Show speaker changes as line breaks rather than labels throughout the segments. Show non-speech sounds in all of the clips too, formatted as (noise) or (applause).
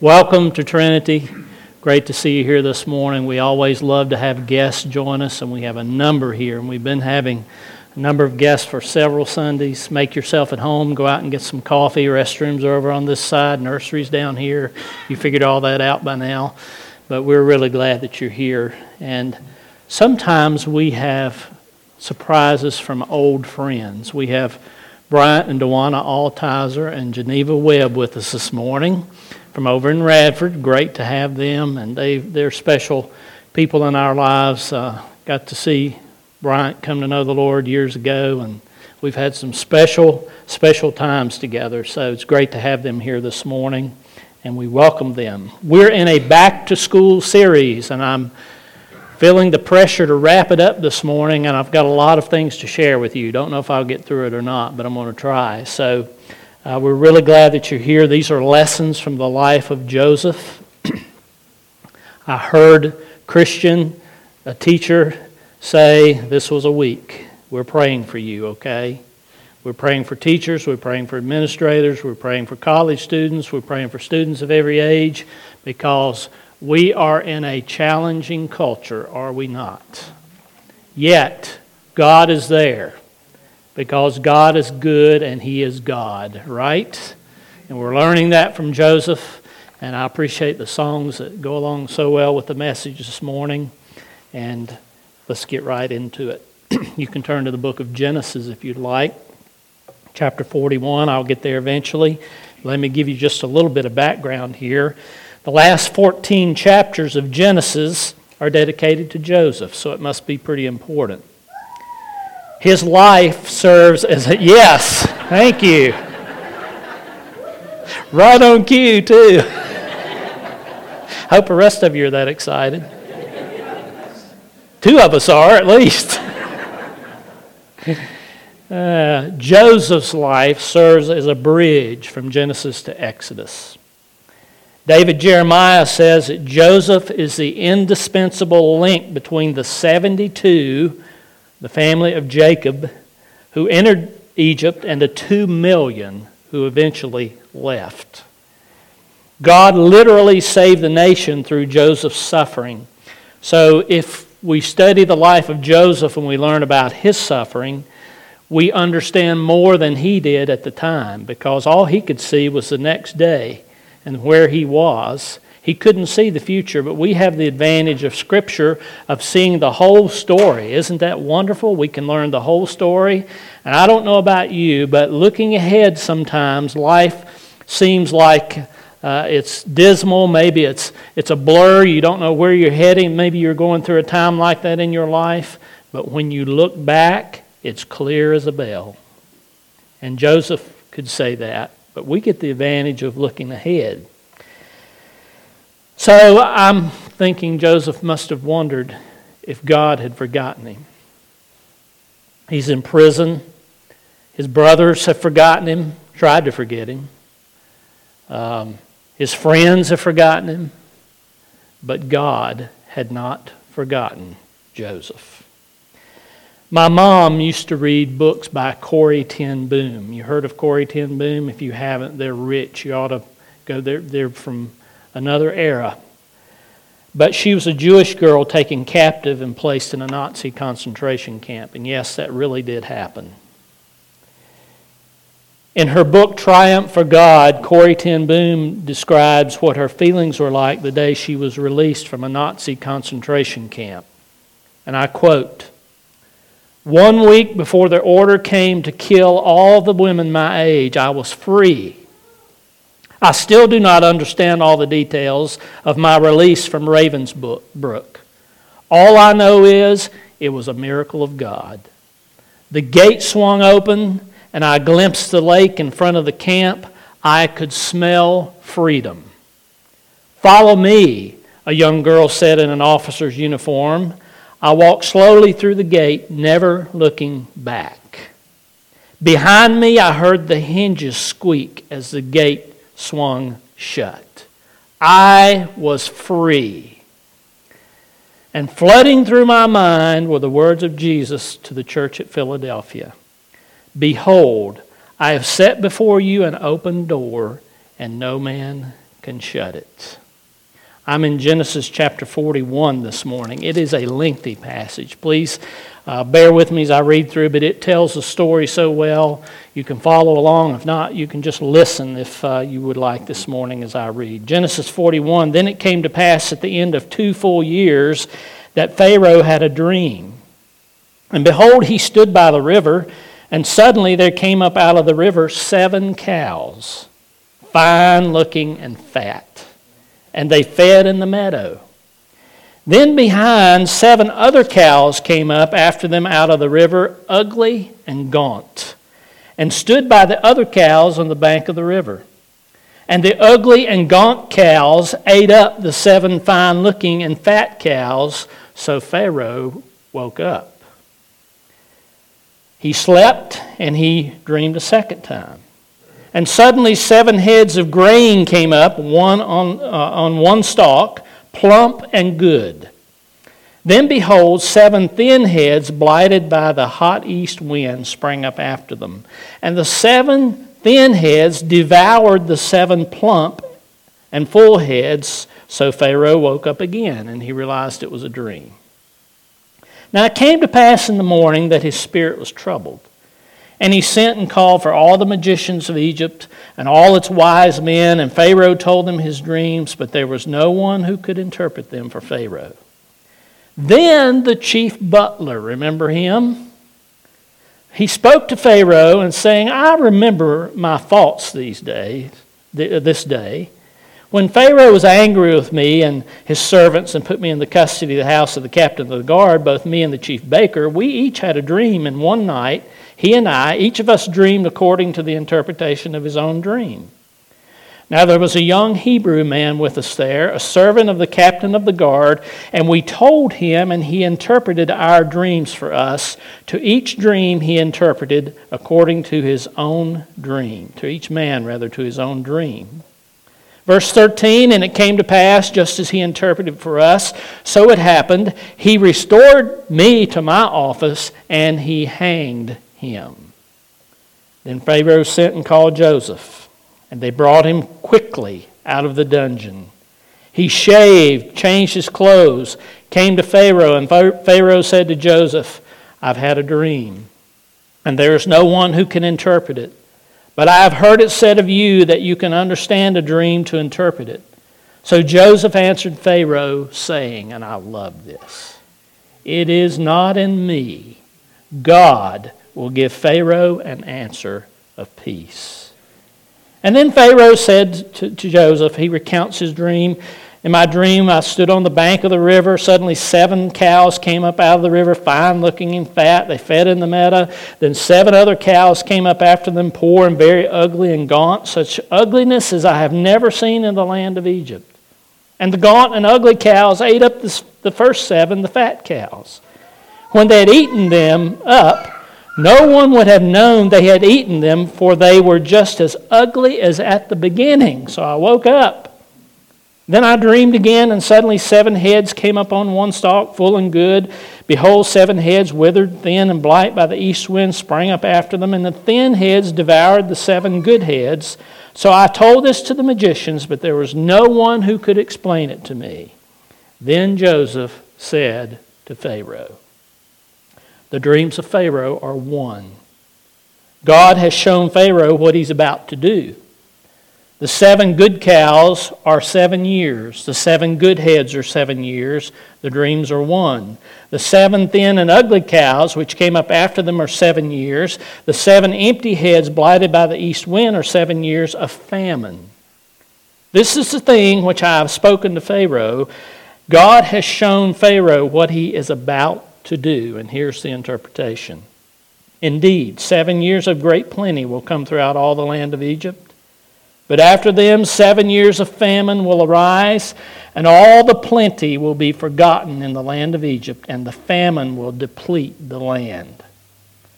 Welcome to Trinity. Great to see you here this morning. We always love to have guests join us, and we have a number here. And we've been having a number of guests for several Sundays. Make yourself at home. Go out and get some coffee. Restrooms are over on this side, nurseries down here. You figured all that out by now. But we're really glad that you're here. And sometimes we have surprises from old friends. We have Bryant and Dewana Altizer and Geneva Webb with us this morning from over in Radford. Great to have them, and they, they're special people in our lives. Uh, got to see Bryant come to know the Lord years ago, and we've had some special, special times together. So it's great to have them here this morning, and we welcome them. We're in a back to school series, and I'm feeling the pressure to wrap it up this morning, and I've got a lot of things to share with you. Don't know if I'll get through it or not, but I'm going to try. So uh, we're really glad that you're here. These are lessons from the life of Joseph. (clears throat) I heard Christian, a teacher, say this was a week. We're praying for you, okay? We're praying for teachers, we're praying for administrators, we're praying for college students, we're praying for students of every age because we are in a challenging culture, are we not? Yet, God is there because God is good and He is God, right? And we're learning that from Joseph, and I appreciate the songs that go along so well with the message this morning. And let's get right into it. (clears throat) you can turn to the book of Genesis if you'd like. Chapter 41, I'll get there eventually. Let me give you just a little bit of background here. The last 14 chapters of Genesis are dedicated to Joseph, so it must be pretty important. His life serves as a yes, thank you. Right on cue, too. Hope the rest of you are that excited. Two of us are, at least. (laughs) Uh, Joseph's life serves as a bridge from Genesis to Exodus. David Jeremiah says that Joseph is the indispensable link between the 72 the family of Jacob, who entered Egypt, and the two million who eventually left. God literally saved the nation through Joseph's suffering. So if we study the life of Joseph and we learn about his suffering, we understand more than he did at the time because all he could see was the next day and where he was. He couldn't see the future, but we have the advantage of Scripture of seeing the whole story. Isn't that wonderful? We can learn the whole story. And I don't know about you, but looking ahead sometimes, life seems like uh, it's dismal. Maybe it's, it's a blur. You don't know where you're heading. Maybe you're going through a time like that in your life. But when you look back, it's clear as a bell. And Joseph could say that. But we get the advantage of looking ahead. So I'm thinking Joseph must have wondered if God had forgotten him. He's in prison. His brothers have forgotten him, tried to forget him. Um, his friends have forgotten him. But God had not forgotten Joseph. My mom used to read books by Corrie ten Boom. You heard of Corrie ten Boom? If you haven't, they're rich. You ought to go there. They're from another era. But she was a Jewish girl taken captive and placed in a Nazi concentration camp. And yes, that really did happen. In her book, Triumph for God, Corrie ten Boom describes what her feelings were like the day she was released from a Nazi concentration camp. And I quote One week before the order came to kill all the women my age, I was free I still do not understand all the details of my release from Ravensbrück. All I know is it was a miracle of God. The gate swung open, and I glimpsed the lake in front of the camp. I could smell freedom. Follow me, a young girl said in an officer's uniform. I walked slowly through the gate, never looking back. Behind me, I heard the hinges squeak as the gate swung shut. I was free. And flooding through my mind were the words of Jesus to the church at Philadelphia Behold, I have set before you an open door, and no man can shut it. I'm in Genesis chapter 41 this morning. It is a lengthy passage. Please uh, bear with me as I read through, but it tells the story so well. You can follow along. If not, you can just listen if uh, you would like this morning as I read. Genesis 41 Then it came to pass at the end of two full years that Pharaoh had a dream. And behold, he stood by the river, and suddenly there came up out of the river seven cows, fine looking and fat, and they fed in the meadow. Then behind, seven other cows came up after them out of the river, ugly and gaunt, and stood by the other cows on the bank of the river. And the ugly and gaunt cows ate up the seven fine looking and fat cows, so Pharaoh woke up. He slept and he dreamed a second time. And suddenly, seven heads of grain came up, one on, uh, on one stalk plump and good. Then behold, seven thin heads, blighted by the hot east wind, sprang up after them. And the seven thin heads devoured the seven plump and full heads. So Pharaoh woke up again, and he realized it was a dream. Now it came to pass in the morning that his spirit was troubled. And he sent and called for all the magicians of Egypt and all its wise men, and Pharaoh told them his dreams, but there was no one who could interpret them for Pharaoh. Then the chief butler, remember him? He spoke to Pharaoh and saying, I remember my faults these days, uh, this day. When Pharaoh was angry with me and his servants and put me in the custody of the house of the captain of the guard, both me and the chief baker, we each had a dream, and one night he and I, each of us dreamed according to the interpretation of his own dream. Now there was a young Hebrew man with us there, a servant of the captain of the guard, and we told him, and he interpreted our dreams for us. To each dream he interpreted according to his own dream, to each man, rather, to his own dream. Verse 13, and it came to pass, just as he interpreted for us, so it happened. He restored me to my office, and he hanged him. Then Pharaoh sent and called Joseph, and they brought him quickly out of the dungeon. He shaved, changed his clothes, came to Pharaoh, and Pharaoh said to Joseph, I've had a dream, and there is no one who can interpret it. But I have heard it said of you that you can understand a dream to interpret it. So Joseph answered Pharaoh, saying, and I love this It is not in me. God will give Pharaoh an answer of peace. And then Pharaoh said to, to, Joseph, he recounts his dream. In my dream, I stood on the bank of the river. Suddenly, seven cows came up out of the river, fine looking and fat. They fed in the meadow. Then, seven other cows came up after them, poor and very ugly and gaunt, such ugliness as I have never seen in the land of Egypt. And the gaunt and ugly cows ate up the, the first seven, the fat cows. When they had eaten them up, no one would have known they had eaten them, for they were just as ugly as at the beginning. So I woke up. Then I dreamed again, and suddenly seven heads came up on one stalk, full and good. Behold, seven heads, withered, thin, and blight by the east wind, sprang up after them, and the thin heads devoured the seven good heads. So I told this to the magicians, but there was no one who could explain it to me. Then Joseph said to Pharaoh, the dreams of Pharaoh are one. God has shown Pharaoh what he's about to do. The seven good cows are seven years. The seven good heads are seven years. The dreams are one. The seven thin and ugly cows, which came up after them, are seven years. The seven empty heads, blighted by the east wind, are seven years of famine. This is the thing which I have spoken to Pharaoh. God has shown Pharaoh what he is about to do. And here's the interpretation Indeed, seven years of great plenty will come throughout all the land of Egypt. But after them, seven years of famine will arise, and all the plenty will be forgotten in the land of Egypt, and the famine will deplete the land.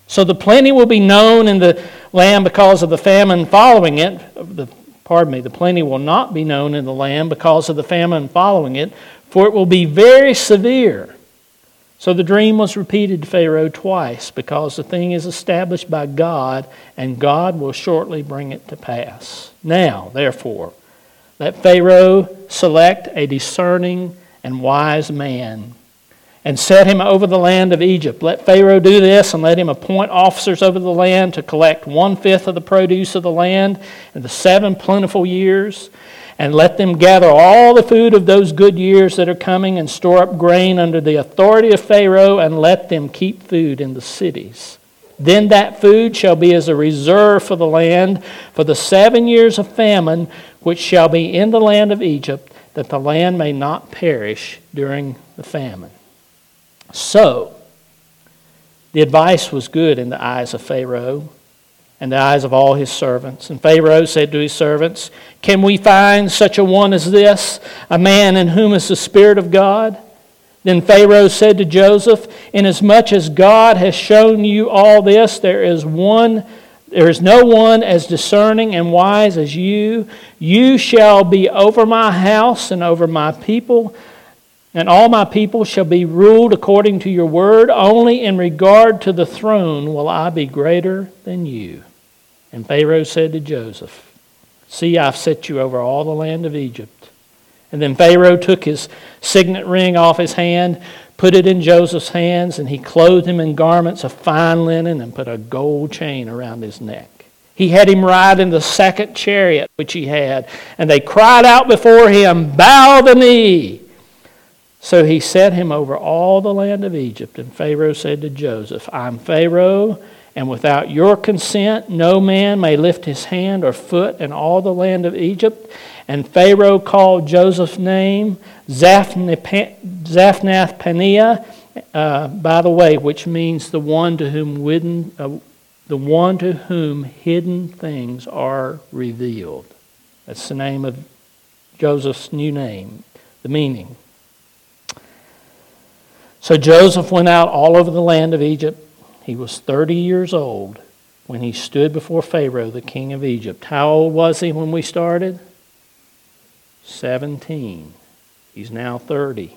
So the plenty will be known in the land because of the famine following it. The, pardon me, the plenty will not be known in the land because of the famine following it, for it will be very severe. So the dream was repeated to Pharaoh twice because the thing is established by God and God will shortly bring it to pass. Now, therefore, Let Pharaoh select a discerning and wise man and set him over the land of Egypt. Let Pharaoh do this and let him appoint officers over the land to collect one fifth of the produce of the land in the seven plentiful years. And let them gather all the food of those good years that are coming and store up grain under the authority of Pharaoh and let them keep food in the cities. Then that food shall be as a reserve for the land for the seven years of famine which shall be in the land of Egypt, that the land may not perish during the famine. So, the advice was good in the eyes of Pharaoh and the eyes of all his servants. And Pharaoh said to his servants, Can we find such a one as this, a man in whom is the Spirit of God? Then Pharaoh said to Joseph, Inasmuch as God has shown you all this, there is one there is no one as discerning and wise as you. You shall be over my house and over my people, and all my people shall be ruled according to your word. Only in regard to the throne will I be greater than you. And Pharaoh said to Joseph, See, I've set you over all the land of Egypt. And then Pharaoh took his signet ring off his hand, put it in Joseph's hands, and he clothed him in garments of fine linen and put a gold chain around his neck. He had him ride in the second chariot which he had, and they cried out before him, Bow the knee. So he set him over all the land of Egypt. And Pharaoh said to Joseph, I'm Pharaoh and without your consent, no man may lift his hand or foot in all the land of Egypt. And Pharaoh called Joseph's name Zaphnath Paneah, uh, by the way, which means the one to whom hidden, uh, the one to whom hidden things are revealed. That's the name of Joseph's new name, the meaning. So Joseph went out all over the land of Egypt he was 30 years old when he stood before Pharaoh, the king of Egypt. How old was he when we started? 17. He's now 30.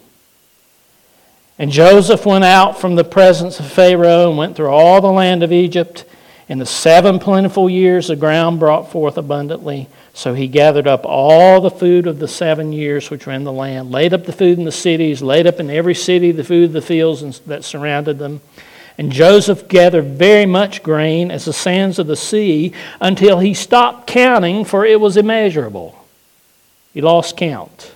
And Joseph went out from the presence of Pharaoh and went through all the land of Egypt. In the seven plentiful years, the ground brought forth abundantly. So he gathered up all the food of the seven years which were in the land, laid up the food in the cities, laid up in every city the food of the fields that surrounded them. And Joseph gathered very much grain as the sands of the sea until he stopped counting, for it was immeasurable. He lost count.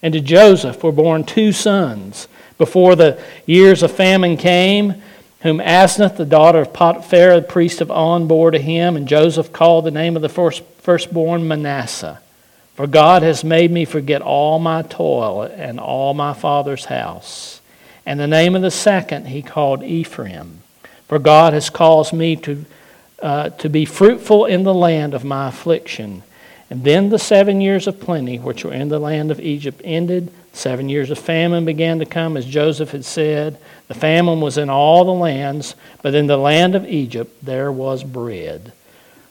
And to Joseph were born two sons before the years of famine came, whom Asenath, the daughter of Potiphar, the priest of On, bore to him. And Joseph called the name of the first, firstborn Manasseh. For God has made me forget all my toil and all my father's house. And the name of the second he called Ephraim. For God has caused me to, uh, to be fruitful in the land of my affliction. And then the seven years of plenty, which were in the land of Egypt, ended. Seven years of famine began to come, as Joseph had said. The famine was in all the lands, but in the land of Egypt there was bread.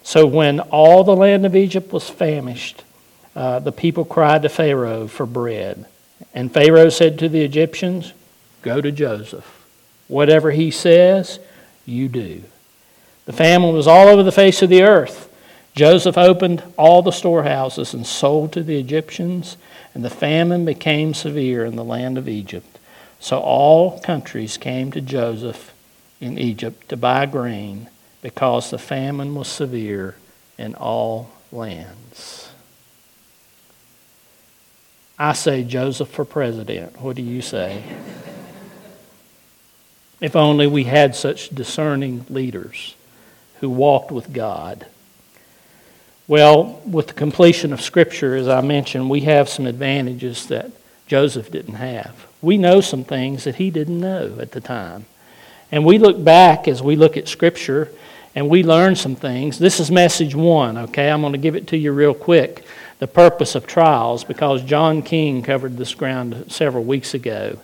So when all the land of Egypt was famished, uh, the people cried to Pharaoh for bread. And Pharaoh said to the Egyptians, Go to Joseph. Whatever he says, you do. The famine was all over the face of the earth. Joseph opened all the storehouses and sold to the Egyptians, and the famine became severe in the land of Egypt. So all countries came to Joseph in Egypt to buy grain because the famine was severe in all lands. I say Joseph for president. What do you say? If only we had such discerning leaders who walked with God. Well, with the completion of Scripture, as I mentioned, we have some advantages that Joseph didn't have. We know some things that he didn't know at the time. And we look back as we look at Scripture and we learn some things. This is message one, okay? I'm going to give it to you real quick. The purpose of trials, because John King covered this ground several weeks ago.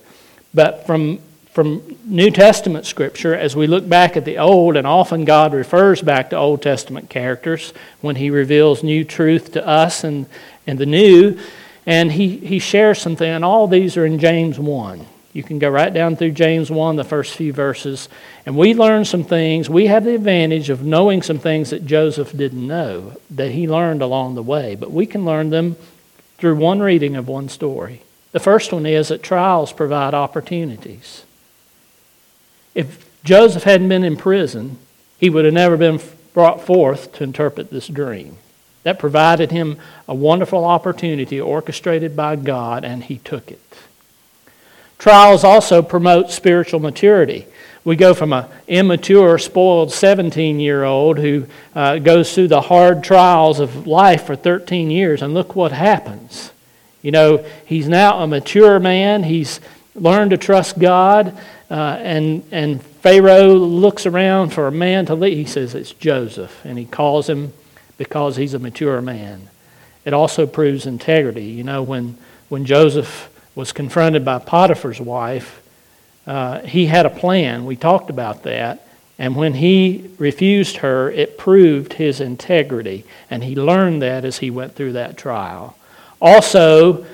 But from from New Testament scripture as we look back at the Old, and often God refers back to Old Testament characters when He reveals new truth to us and, and the New. And he, he shares something, and all these are in James 1. You can go right down through James 1, the first few verses, and we learn some things. We have the advantage of knowing some things that Joseph didn't know, that he learned along the way, but we can learn them through one reading of one story. The first one is that trials provide opportunities. If Joseph hadn't been in prison, he would have never been brought forth to interpret this dream. That provided him a wonderful opportunity orchestrated by God, and he took it. Trials also promote spiritual maturity. We go from an immature, spoiled 17 year old who uh, goes through the hard trials of life for 13 years, and look what happens. You know, he's now a mature man. He's learned to trust God, uh, and, and Pharaoh looks around for a man to lead. He says it's Joseph, and he calls him because he's a mature man. It also proves integrity. You know, when, when Joseph was confronted by Potiphar's wife, uh, he had a plan. We talked about that. And when he refused her, it proved his integrity. And he learned that as he went through that trial. Also,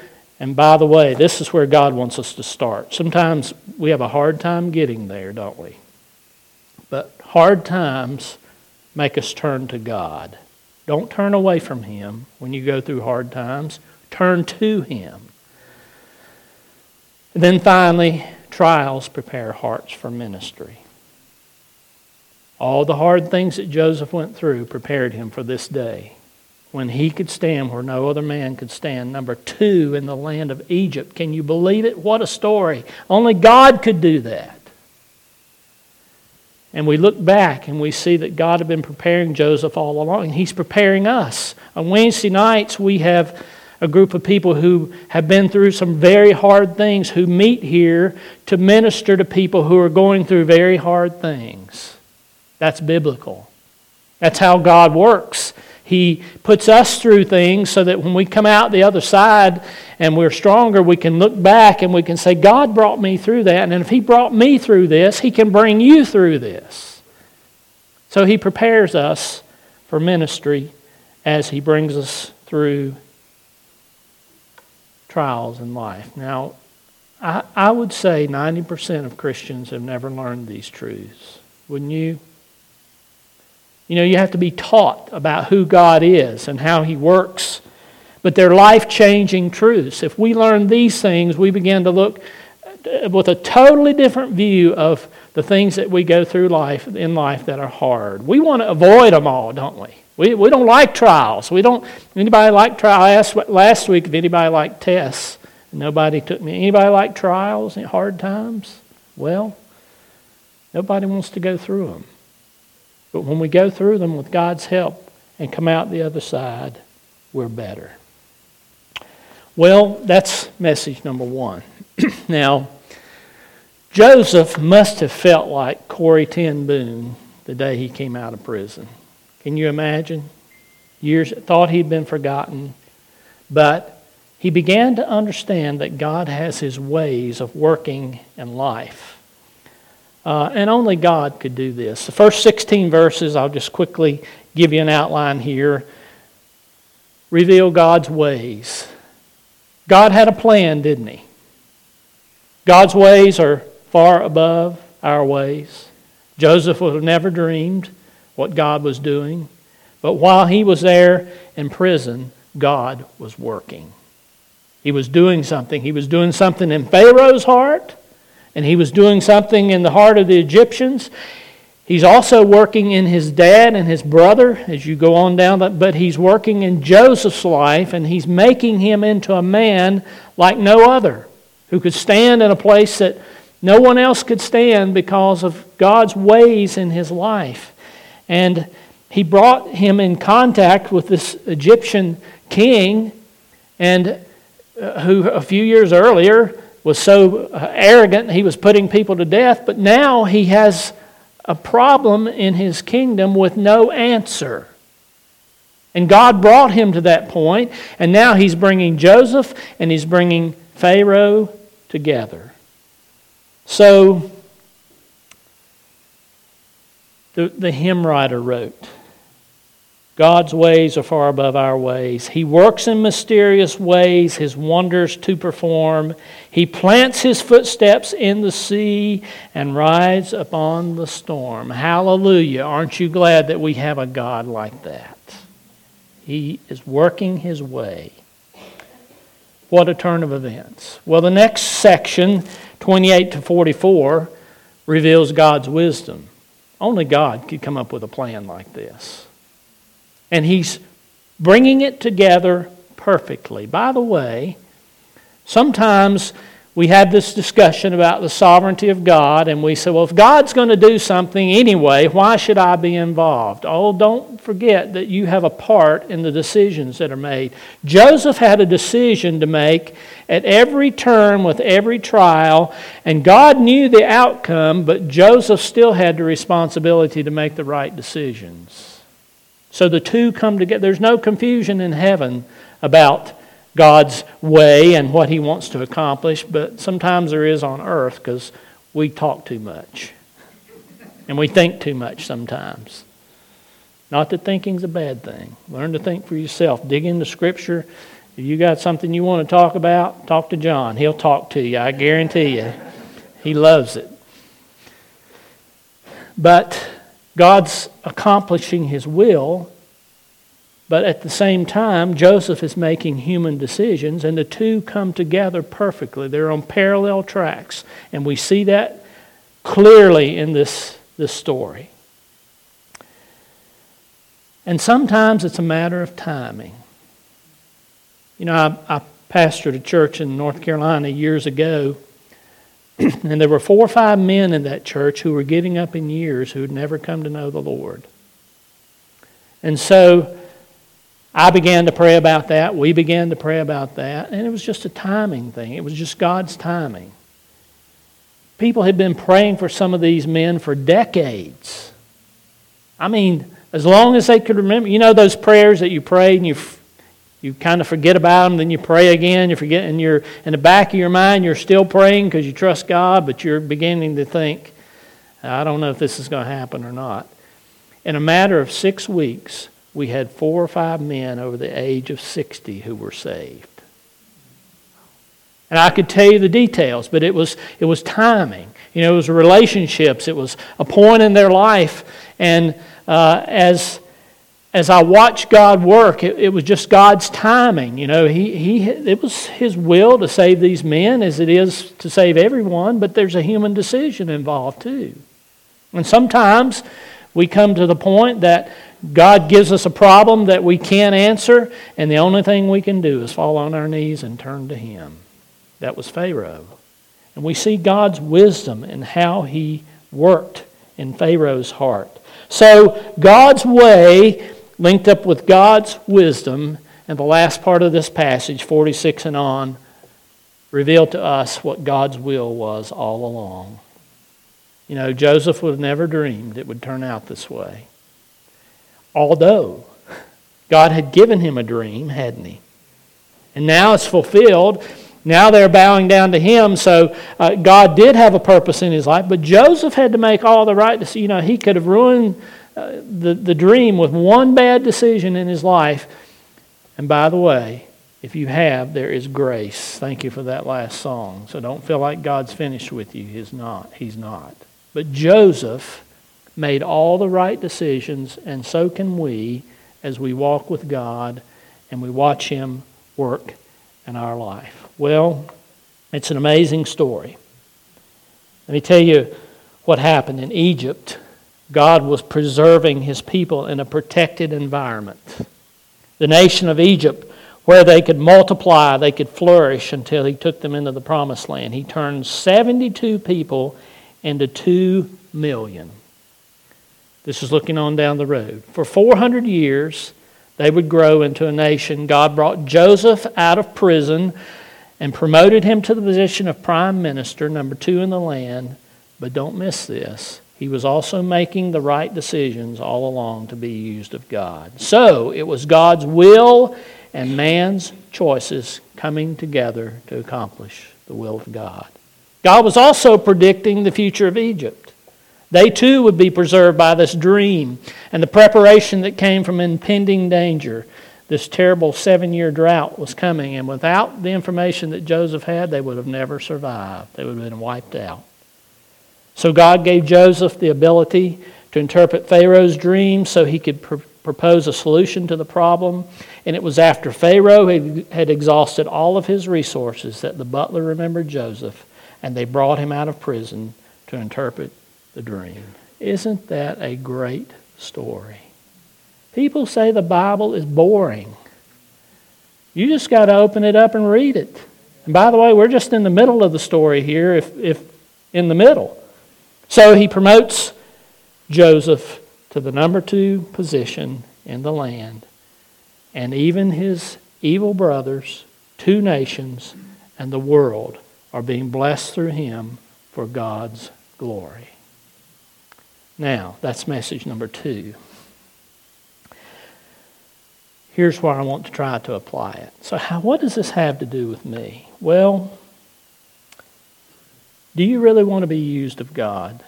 and by the way, this is where God wants us to start. Sometimes we have a hard time getting there, don't we? But hard times make us turn to God. Don't turn away from Him when you go through hard times, turn to Him. And then finally, trials prepare hearts for ministry. All the hard things that Joseph went through prepared him for this day when he could stand where no other man could stand. Number two in the land of Egypt. Can you believe it? What a story. Only God could do that. And we look back and we see that God had been preparing Joseph all along, and He's preparing us. On Wednesday nights, we have a group of people who have been through some very hard things who meet here to minister to people who are going through very hard things. That's biblical. That's how God works. He puts us through things so that when we come out the other side and we're stronger, we can look back and we can say, God brought me through that. And if He brought me through this, He can bring you through this. So He prepares us for ministry as He brings us through trials in life. Now, I, I would say 90% of Christians have never learned these truths. Wouldn't you? You know, you have to be taught about who God is and how He works. But they're life changing truths. If we learn these things, we begin to look with a totally different view of the things that we go through life in life that are hard. We want to avoid them all, don't we? We, we don't like trials. We don't. Anybody like trials? I asked last week if anybody liked tests. Nobody took me. Anybody like trials and hard times? Well, nobody wants to go through them. But when we go through them with God's help and come out the other side, we're better. Well, that's message number one. (clears throat) now, Joseph must have felt like Corrie ten Boom the day he came out of prison. Can you imagine? Years thought he'd been forgotten, but he began to understand that God has his ways of working in life. Uh, and only God could do this. The first 16 verses, I'll just quickly give you an outline here, reveal God's ways. God had a plan, didn't he? God's ways are far above our ways. Joseph would have never dreamed what God was doing. But while he was there in prison, God was working. He was doing something. He was doing something in Pharaoh's heart, and he was doing something in the heart of the Egyptians. He's also working in his dad and his brother as you go on down, but he's working in Joseph's life, and he's making him into a man like no other who could stand in a place that no one else could stand because of God's ways in his life. And he brought him in contact with this Egyptian king, and uh, who a few years earlier was so arrogant he was putting people to death, but now he has a problem in his kingdom with no answer. And God brought him to that point, and now he's bringing Joseph and he's bringing Pharaoh together. So the, the hymn writer wrote. God's ways are far above our ways. He works in mysterious ways, his wonders to perform. He plants his footsteps in the sea and rides upon the storm. Hallelujah. Aren't you glad that we have a God like that? He is working his way. What a turn of events. Well, the next section, 28 to 44, reveals God's wisdom. Only God could come up with a plan like this. And He's bringing it together perfectly. By the way, sometimes we have this discussion about the sovereignty of God, and we say, well, if God's going to do something anyway, why should I be involved? Oh, don't forget that you have a part in the decisions that are made. Joseph had a decision to make at every turn with every trial, and God knew the outcome, but Joseph still had the responsibility to make the right decisions. So the two come together. There's no confusion in heaven about God's way and what He wants to accomplish, but sometimes there is on earth because we talk too much and we think too much sometimes. Not that thinking's a bad thing. Learn to think for yourself. Dig into Scripture. If you got something you want to talk about, talk to John. He'll talk to you. I guarantee you. He loves it. But God's accomplishing His will but at the same time, Joseph is making human decisions, and the two come together perfectly. They're on parallel tracks. And we see that clearly in this, this story. And sometimes it's a matter of timing. You know, I, I pastored a church in North Carolina years ago, and there were four or five men in that church who were getting up in years who had never come to know the Lord. And so I began to pray about that. We began to pray about that. And it was just a timing thing, it was just God's timing. People had been praying for some of these men for decades. I mean, as long as they could remember. You know those prayers that you prayed and you, you kind of forget about them, then you pray again, you forget, and you're in the back of your mind, you're still praying because you trust God, but you're beginning to think, I don't know if this is going to happen or not. In a matter of six weeks, we had four or five men over the age of 60 who were saved. And I could tell you the details, but it was, it was timing. You know, it was relationships. It was a point in their life. And uh, as, as I watched God work, it, it, was just God's timing. You know, he, he, it was His will to save these men as it is to save everyone, but there's a human decision involved too. And sometimes we come to the point that God gives us a problem that we can't answer, and the only thing we can do is fall on our knees and turn to Him. That was Pharaoh. And we see God's wisdom in how He worked in Pharaoh's heart. So, God's way linked up with God's wisdom, and the last part of this passage, 46 and on, revealed to us what God's will was all along. You know, Joseph would have never dreamed it would turn out this way. Although God had given him a dream, hadn't he? And now it's fulfilled. Now they're bowing down to him. So uh, God did have a purpose in his life, but Joseph had to make all the right decisions. You know, he could have ruined the, the dream with one bad decision in his life. And by the way, if you have, there is grace. Thank you for that last song. So don't feel like God's finished with you. He's not. He's not. But Joseph made all the right decisions, and so can we as we walk with God and we watch Him work in our life. Well, it's an amazing story. Let me tell you what happened in Egypt. God was preserving His people in a protected environment. The nation of Egypt, where they could multiply, they could flourish until He took them into the promised land. He turned 72 people into 2 million. This is looking on down the road. For 400 years, they would grow into a nation. God brought Joseph out of prison and promoted him to the position of prime minister, number two in the land. But don't miss this. He was also making the right decisions all along to be used of God. So it was God's will and man's choices coming together to accomplish the will of God. God was also predicting the future of Egypt. They too would be preserved by this dream and the preparation that came from impending danger. This terrible seven year drought was coming, and without the information that Joseph had, they would have never survived. They would have been wiped out. So God gave Joseph the ability to interpret Pharaoh's dream so he could pre- propose a solution to the problem. And it was after Pharaoh had exhausted all of his resources that the butler remembered Joseph and they brought him out of prison to interpret the dream. Isn't that a great story? People say the Bible is boring. You just got to open it up and read it. And by the way, we're just in the middle of the story here, if, if in the middle. So he promotes Joseph to the number two position in the land. And even his evil brothers, two nations, and the world are being blessed through him for God's glory. Now, that's message number two. Here's where I want to try to apply it. So, how, what does this have to do with me? Well, do you really want to be used of God?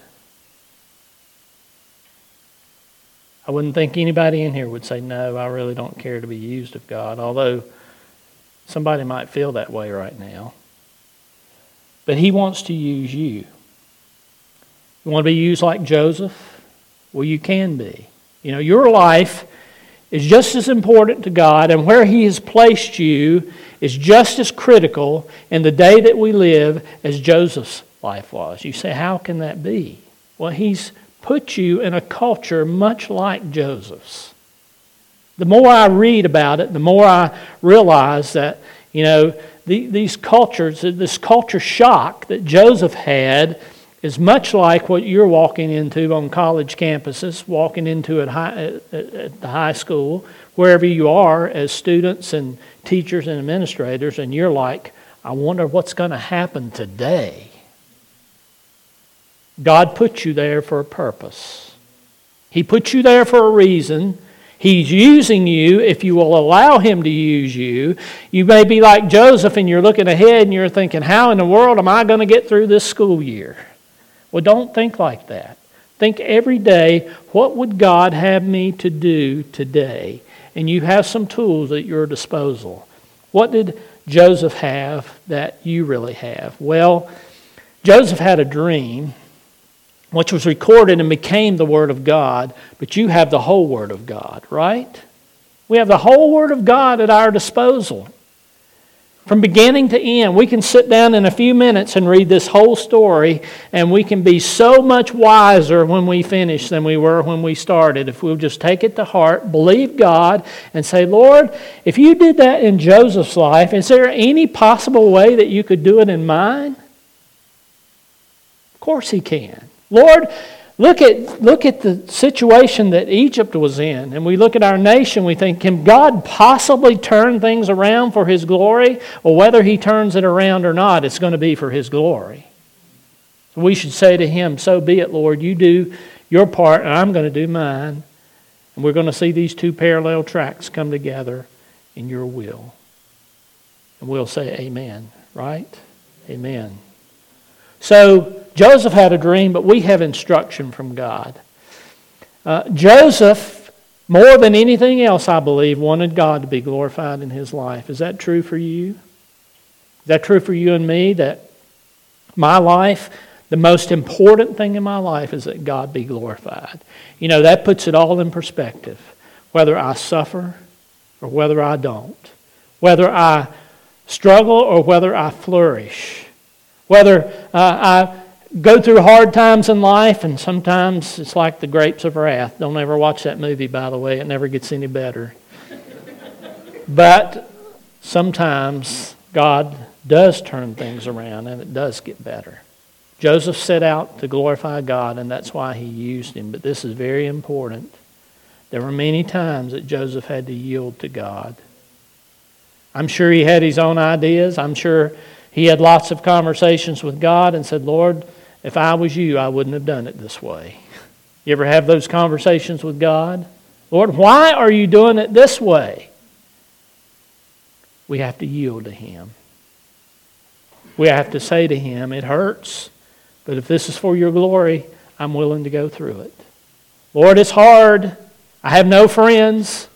I wouldn't think anybody in here would say, No, I really don't care to be used of God, although somebody might feel that way right now. But He wants to use you. You want to be used like Joseph? Well, you can be. You know, your life is just as important to God, and where He has placed you is just as critical in the day that we live as Joseph's life was. You say, How can that be? Well, He's put you in a culture much like Joseph's. The more I read about it, the more I realize that, you know, the, these cultures, this culture shock that Joseph had is much like what you're walking into on college campuses, walking into at, high, at, at the high school, wherever you are as students and teachers and administrators, and you're like, I wonder what's going to happen today. God put you there for a purpose. He put you there for a reason. He's using you if you will allow Him to use you. You may be like Joseph and you're looking ahead and you're thinking, How in the world am I going to get through this school year? Well, don't think like that. Think every day, what would God have me to do today? And you have some tools at your disposal. What did Joseph have that you really have? Well, Joseph had a dream which was recorded and became the Word of God, but you have the whole Word of God, right? We have the whole Word of God at our disposal. From beginning to end, we can sit down in a few minutes and read this whole story, and we can be so much wiser when we finish than we were when we started. If we'll just take it to heart, believe God, and say, Lord, if you did that in Joseph's life, is there any possible way that you could do it in mine? Of course, He can. Lord, look at, look at the situation that Egypt was in. And we look at our nation, we think, can God possibly turn things around for His glory? Well, whether He turns it around or not, it's going to be for His glory. So we should say to Him, So be it, Lord. You do your part, and I'm going to do mine. And we're going to see these two parallel tracks come together in your will. And we'll say, Amen, right? Amen. So, Joseph had a dream, but we have instruction from God. Uh, Joseph, more than anything else, I believe, wanted God to be glorified in his life. Is that true for you? Is that true for you and me? That my life, the most important thing in my life is that God be glorified. You know, that puts it all in perspective. Whether I suffer or whether I don't, whether I struggle or whether I flourish, whether uh, I go through hard times in life, and sometimes it's like the grapes of wrath. Don't ever watch that movie, by the way, it never gets any better. but sometimes God does turn things around, and it does get better. Joseph set out to glorify God, and that's why he used him. But this is very important. There were many times that Joseph had to yield to God. I'm sure he had his own ideas. I'm sure he had lots of conversations with God and said, Lord, if I was you, I wouldn't have done it this way. You ever have those conversations with God? Lord, why are you doing it this way? We have to yield to Him. We have to say to Him, It hurts, but if this is for your glory, I'm willing to go through it. Lord, it's hard. I have no friends.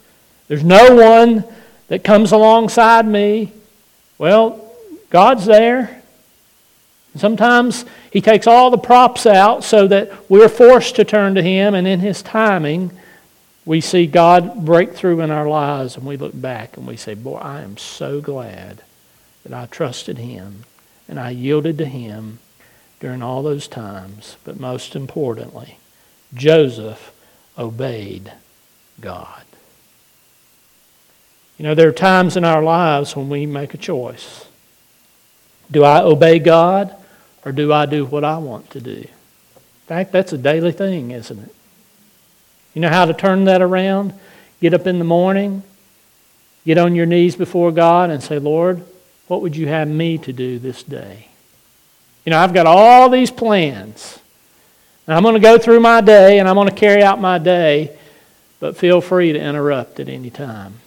There's no one that comes alongside me. Well, God's there. Sometimes He takes all the props out so that we're forced to turn to Him, and in His timing, we see God break through in our lives and we look back and we say, Boy, I am so glad that I trusted Him and I yielded to Him during all those times. But most importantly, Joseph obeyed God. You know, there are times in our lives when we make a choice. Do I obey God or do I do what I want to do? In fact, that's a daily thing, isn't it? You know how to turn that around? Get up in the morning, get on your knees before God, and say, Lord, what would you have me to do this day? You know, I've got all these plans. And I'm going to go through my day and I'm going to carry out my day, but feel free to interrupt at any time.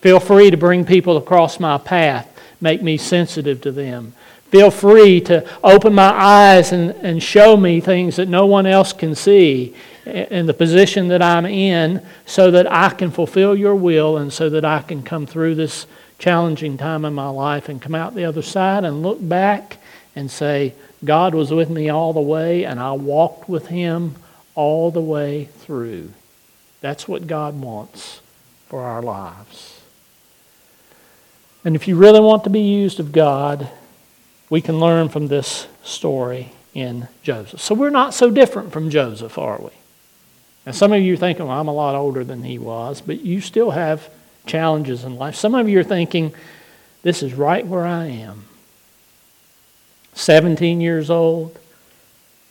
Feel free to bring people across my path, make me sensitive to them. Feel free to open my eyes and, and show me things that no one else can see in the position that I'm in so that I can fulfill your will and so that I can come through this challenging time in my life and come out the other side and look back and say, God was with me all the way and I walked with him all the way through. That's what God wants for our lives. And if you really want to be used of God, we can learn from this story in Joseph. So we're not so different from Joseph, are we? And some of you are thinking, well, I'm a lot older than he was, but you still have challenges in life. Some of you are thinking, this is right where I am. 17 years old,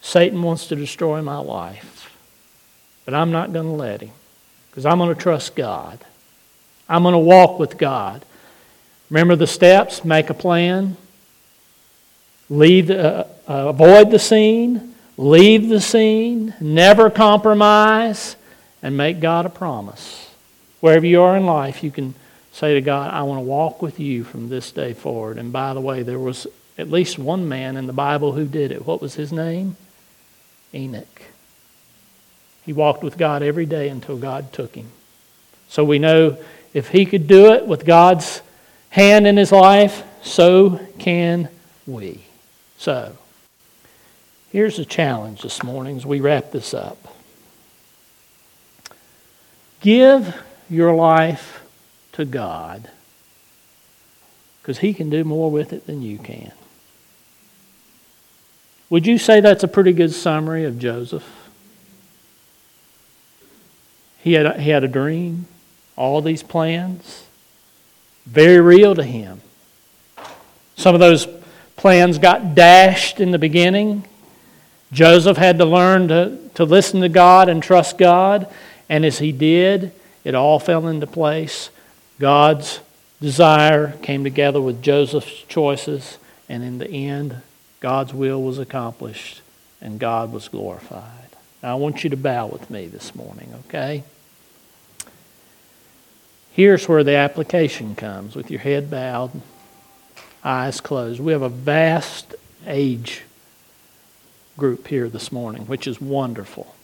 Satan wants to destroy my life. But I'm not going to let him because I'm going to trust God. I'm going to walk with God. Remember the steps make a plan, leave, uh, uh, avoid the scene, Leave the scene, never compromise, and make God a promise. Wherever you are in life, you can say to God, I want to walk with you from this day forward. And by the way, there was at least one man in the Bible who did it. What was his name? Enoch. He walked with God every day until God took him. So we know if he could do it with God's hand in his life, so can we. So, Here's a challenge this morning as we wrap this up give your life to God because He can do more with it than you can. Would you say that's a pretty good summary of Joseph? He had he had a dream, all these plans, very real to him. Some of those plans got dashed in the beginning. Joseph had to learn to, to listen to God and trust God, and as he did, it all fell into place. God's desire came together with Joseph's choices, and in the end, God's will was accomplished and God was glorified. Now, I want you to bow with me this morning, okay? Here's where the application comes with your head bowed, eyes closed. We have a vast age group here this morning, which is wonderful.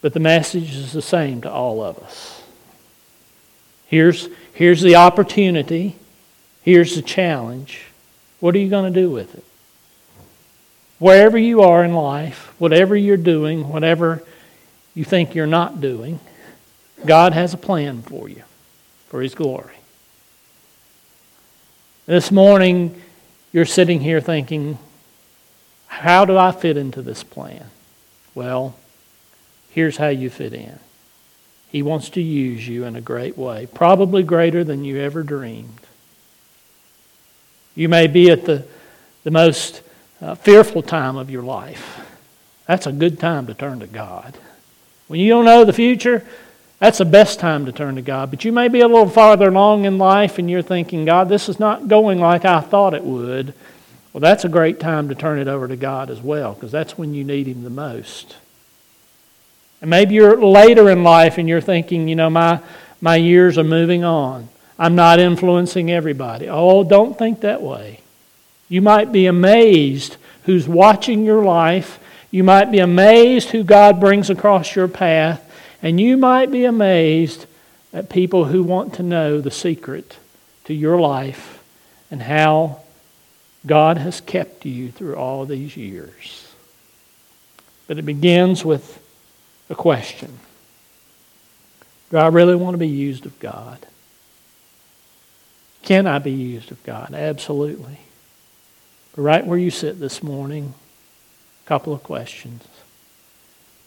But the message is the same to all of us. Here's, here's the opportunity. Here's the challenge. What are you going to do with it? Wherever you are in life, whatever you're doing, whatever you think you're not doing, God has a plan for you, for His glory. This morning, you're sitting here thinking, how do I fit into this plan? Well, here's how you fit in. He wants to use you in a great way, probably greater than you ever dreamed. You may be at the, the most uh, fearful time of your life. That's a good time to turn to God. When you don't know the future, that's the best time to turn to God. But you may be a little farther along in life and you're thinking, God, this is not going like I thought it would. Well, that's a great time to turn it over to God as well, because that's when you need Him the most. And maybe you're later in life and you're thinking, you know, my, my years are moving on. I'm not influencing everybody. Oh, don't think that way. You might be amazed who's watching your life. You might be amazed who God brings across your path. And you might be amazed at people who want to know the secret to your life and how God has kept you through all these years. But it begins with a question Do I really want to be used of God? Can I be used of God? Absolutely. But right where you sit this morning, a couple of questions.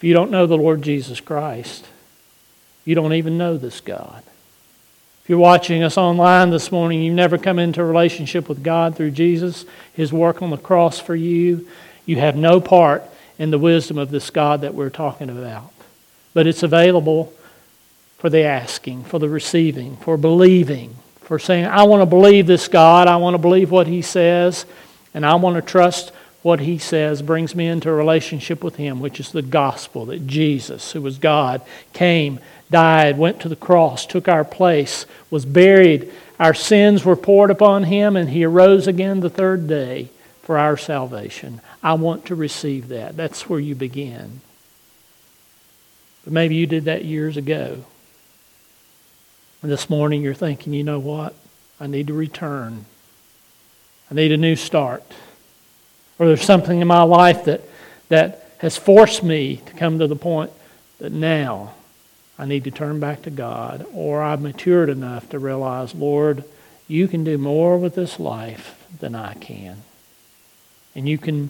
If you don't know the Lord Jesus Christ, you don't even know this God. If you're watching us online this morning, you've never come into a relationship with God through Jesus, His work on the cross for you, you have no part in the wisdom of this God that we're talking about. But it's available for the asking, for the receiving, for believing, for saying, I want to believe this God, I want to believe what He says, and I want to trust what He says brings me into a relationship with Him, which is the gospel that Jesus, who was God, came, died, went to the cross, took our place, was buried. Our sins were poured upon Him, and He arose again the third day for our salvation. I want to receive that. That's where you begin. But maybe you did that years ago. And this morning you're thinking, you know what? I need to return. I need a new start. Or there's something in my life that, that has forced me to come to the point that now I need to turn back to God. Or I've matured enough to realize, Lord, you can do more with this life than I can. And you can,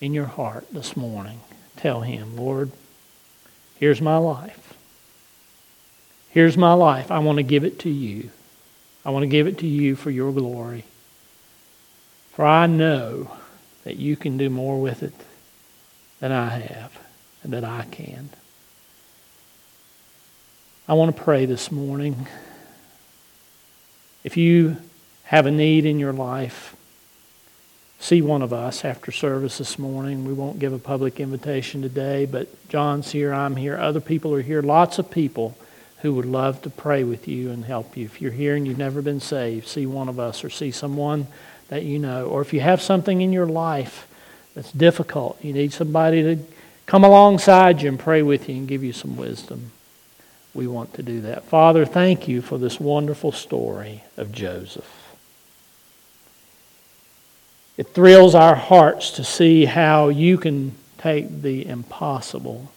in your heart this morning, tell Him, Lord, here's my life. Here's my life. I want to give it to you. I want to give it to you for your glory. For I know that you can do more with it than I have and that I can. I want to pray this morning. If you have a need in your life, see one of us after service this morning. We won't give a public invitation today, but John's here, I'm here, other people are here, lots of people who would love to pray with you and help you. If you're here and you've never been saved, see one of us or see someone that you know. Or if you have something in your life that's difficult, you need somebody to come alongside you and pray with you and give you some wisdom. We want to do that. Father, thank you for this wonderful story of Joseph. It thrills our hearts to see how you can take the impossible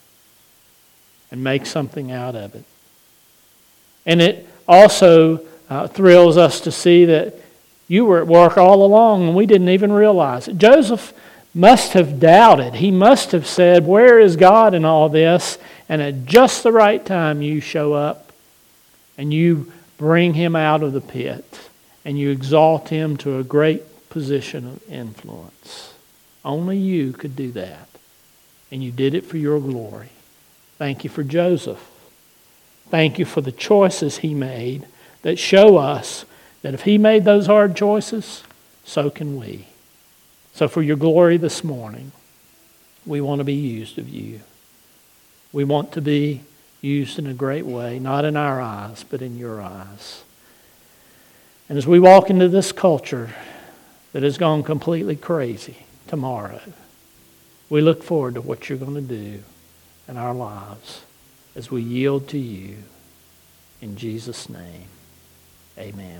and make something out of it. And it also uh, thrills us to see that you were at work all along and we didn't even realize it. Joseph must have doubted. He must have said, Where is God in all this? And at just the right time, you show up and you bring him out of the pit and you exalt him to a great position of influence. Only you could do that. And you did it for your glory. Thank you for Joseph. Thank you for the choices he made that show us that if he made those hard choices, so can we. So, for your glory this morning, we want to be used of you. We want to be used in a great way, not in our eyes, but in your eyes. And as we walk into this culture, that has gone completely crazy tomorrow. We look forward to what you're going to do in our lives as we yield to you. In Jesus' name, amen.